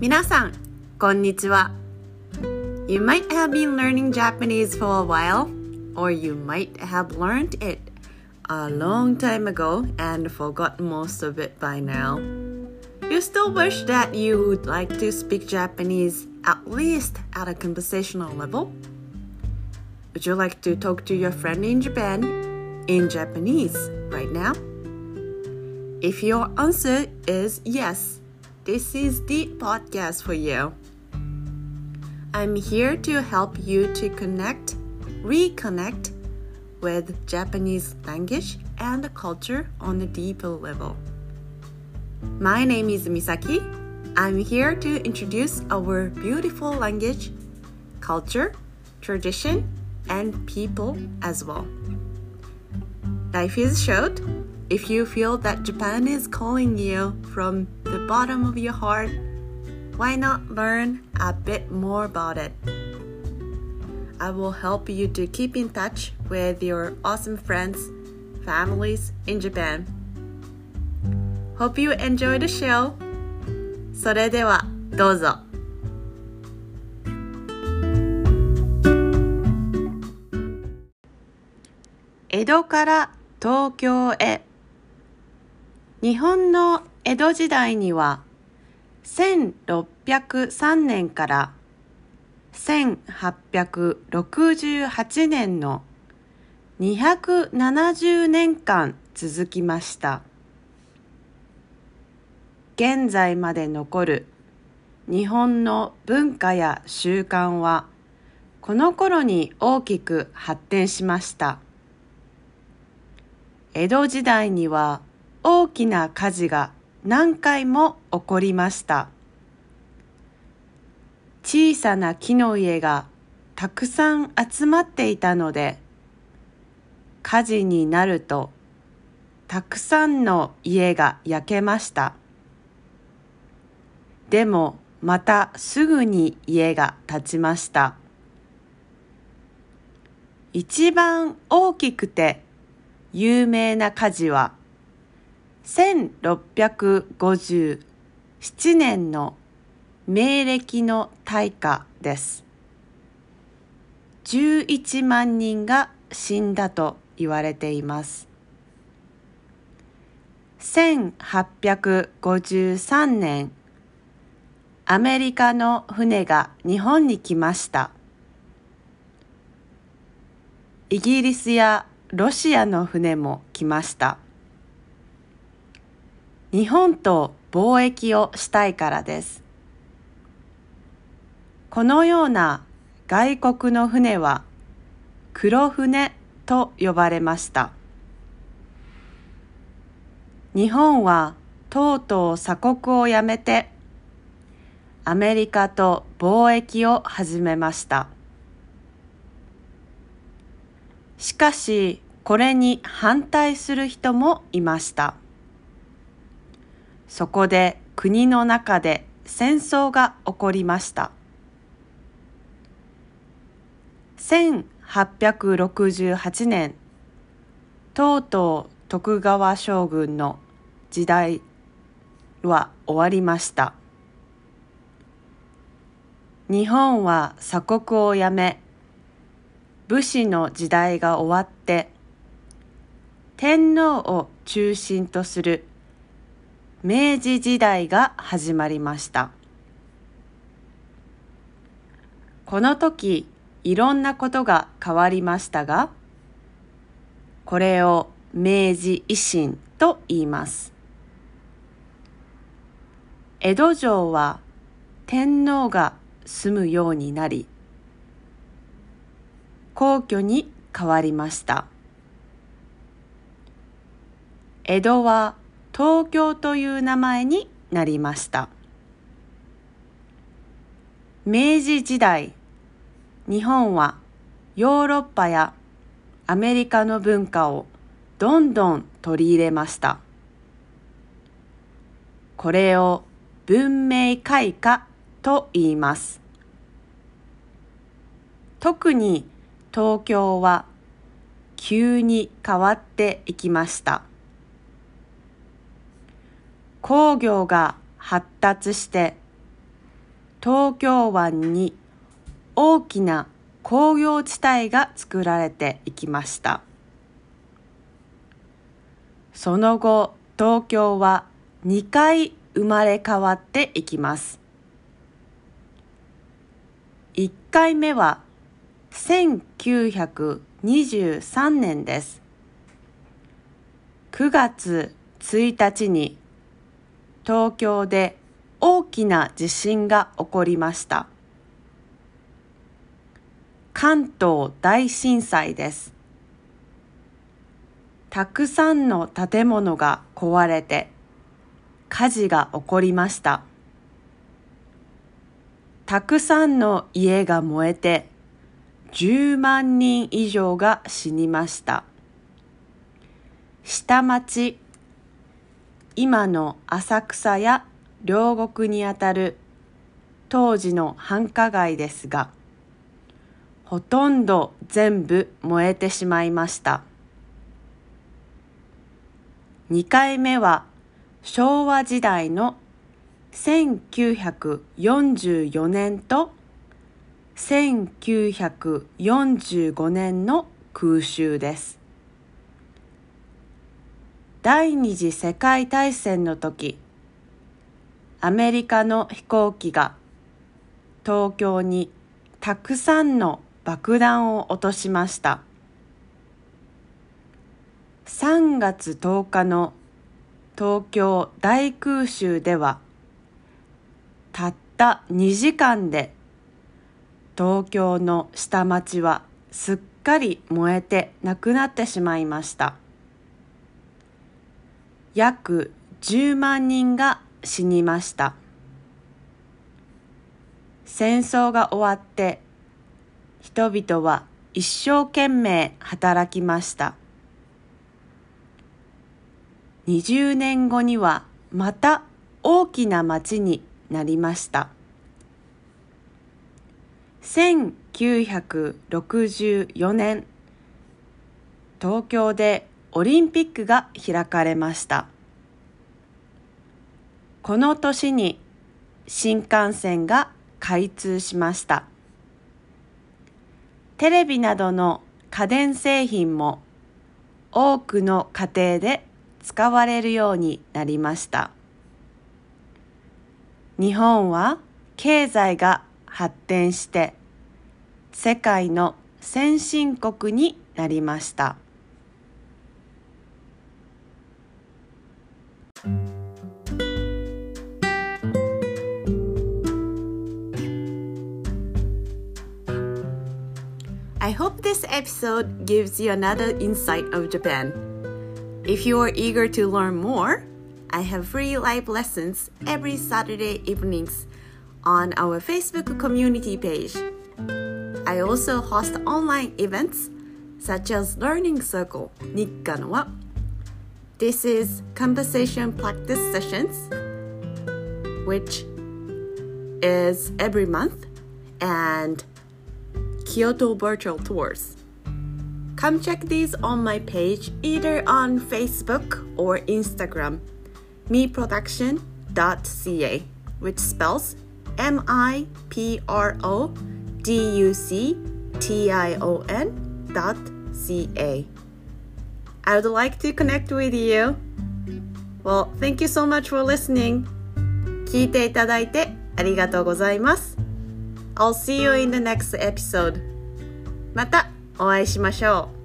皆さん、こんにちは。You might have been learning Japanese for a while, or you might have learned it a long time ago and forgot most of it by now. You still wish that you would like to speak Japanese at least at a conversational level? Would you like to talk to your friend in Japan in Japanese right now? If your answer is yes, this is the podcast for you. I'm here to help you to connect, reconnect with Japanese language and culture on a deeper level. My name is Misaki. I'm here to introduce our beautiful language, culture, tradition, and people as well. Life is short. If you feel that Japan is calling you from the bottom of your heart, why not learn a bit more about it? I will help you to keep in touch with your awesome friends, families in Japan. Hope you enjoy the show. それではどうぞ。江戸から東京へ日本の 江戸時代には1603年から1868年の270年間続きました。現在まで残る日本の文化や習慣はこの頃に大きく発展しました。江戸時代には大きな火事が何回も起こりました。小さな木の家がたくさん集まっていたので火事になるとたくさんの家が焼けました。でもまたすぐに家が建ちました。一番大きくて有名な火事は1657年の明暦の大火です。11万人が死んだと言われています。1853年、アメリカの船が日本に来ました。イギリスやロシアの船も来ました。日本と貿易をしたいからです。このような外国の船は黒船と呼ばれました。日本はとうとう鎖国をやめてアメリカと貿易を始めました。しかしこれに反対する人もいました。そこで国の中で戦争が起こりました。1868年、とうとう徳川将軍の時代は終わりました。日本は鎖国をやめ、武士の時代が終わって、天皇を中心とする明治時代が始まりました。この時、いろんなことが変わりましたが、これを明治維新と言います。江戸城は天皇が住むようになり、皇居に変わりました。江戸は東京という名前になりました。明治時代、日本はヨーロッパやアメリカの文化をどんどん取り入れました。これを文明開化と言います。特に東京は急に変わっていきました。工業が発達して東京湾に大きな工業地帯が作られていきました。その後東京は2回生まれ変わっていきます。1回目は1923年です。9月1日に東京で大きな地震が起こりました。関東大震災です。たくさんの建物が壊れて火事が起こりました。たくさんの家が燃えて10万人以上が死にました。下町今の浅草や両国にあたる当時の繁華街ですがほとんど全部燃えてしまいました。2回目は昭和時代の1944年と1945年の空襲です。第二次世界大戦の時アメリカの飛行機が東京にたくさんの爆弾を落としました3月10日の東京大空襲ではたった2時間で東京の下町はすっかり燃えてなくなってしまいました。約10万人が死にました。戦争が終わって人々は一生懸命働きました。20年後にはまた大きな町になりました。1964年東京でオリンピックが開かれました。この年に新幹線が開通しました。テレビなどの家電製品も多くの家庭で使われるようになりました。日本は経済が発展して世界の先進国になりました。I hope this episode gives you another insight of Japan. If you are eager to learn more, I have free live lessons every Saturday evenings on our Facebook community page. I also host online events such as Learning Circle Nikkanoa. This is conversation practice sessions, which is every month, and Kyoto virtual tours. Come check these on my page either on Facebook or Instagram, meproduction.ca, which spells M I P R O D U C T I O N dot C A. I would like to connect with you. Well, thank you so much for listening. 聞いていただいてありがとうございます。 I'll see you in the next episode. またお会いしましょう。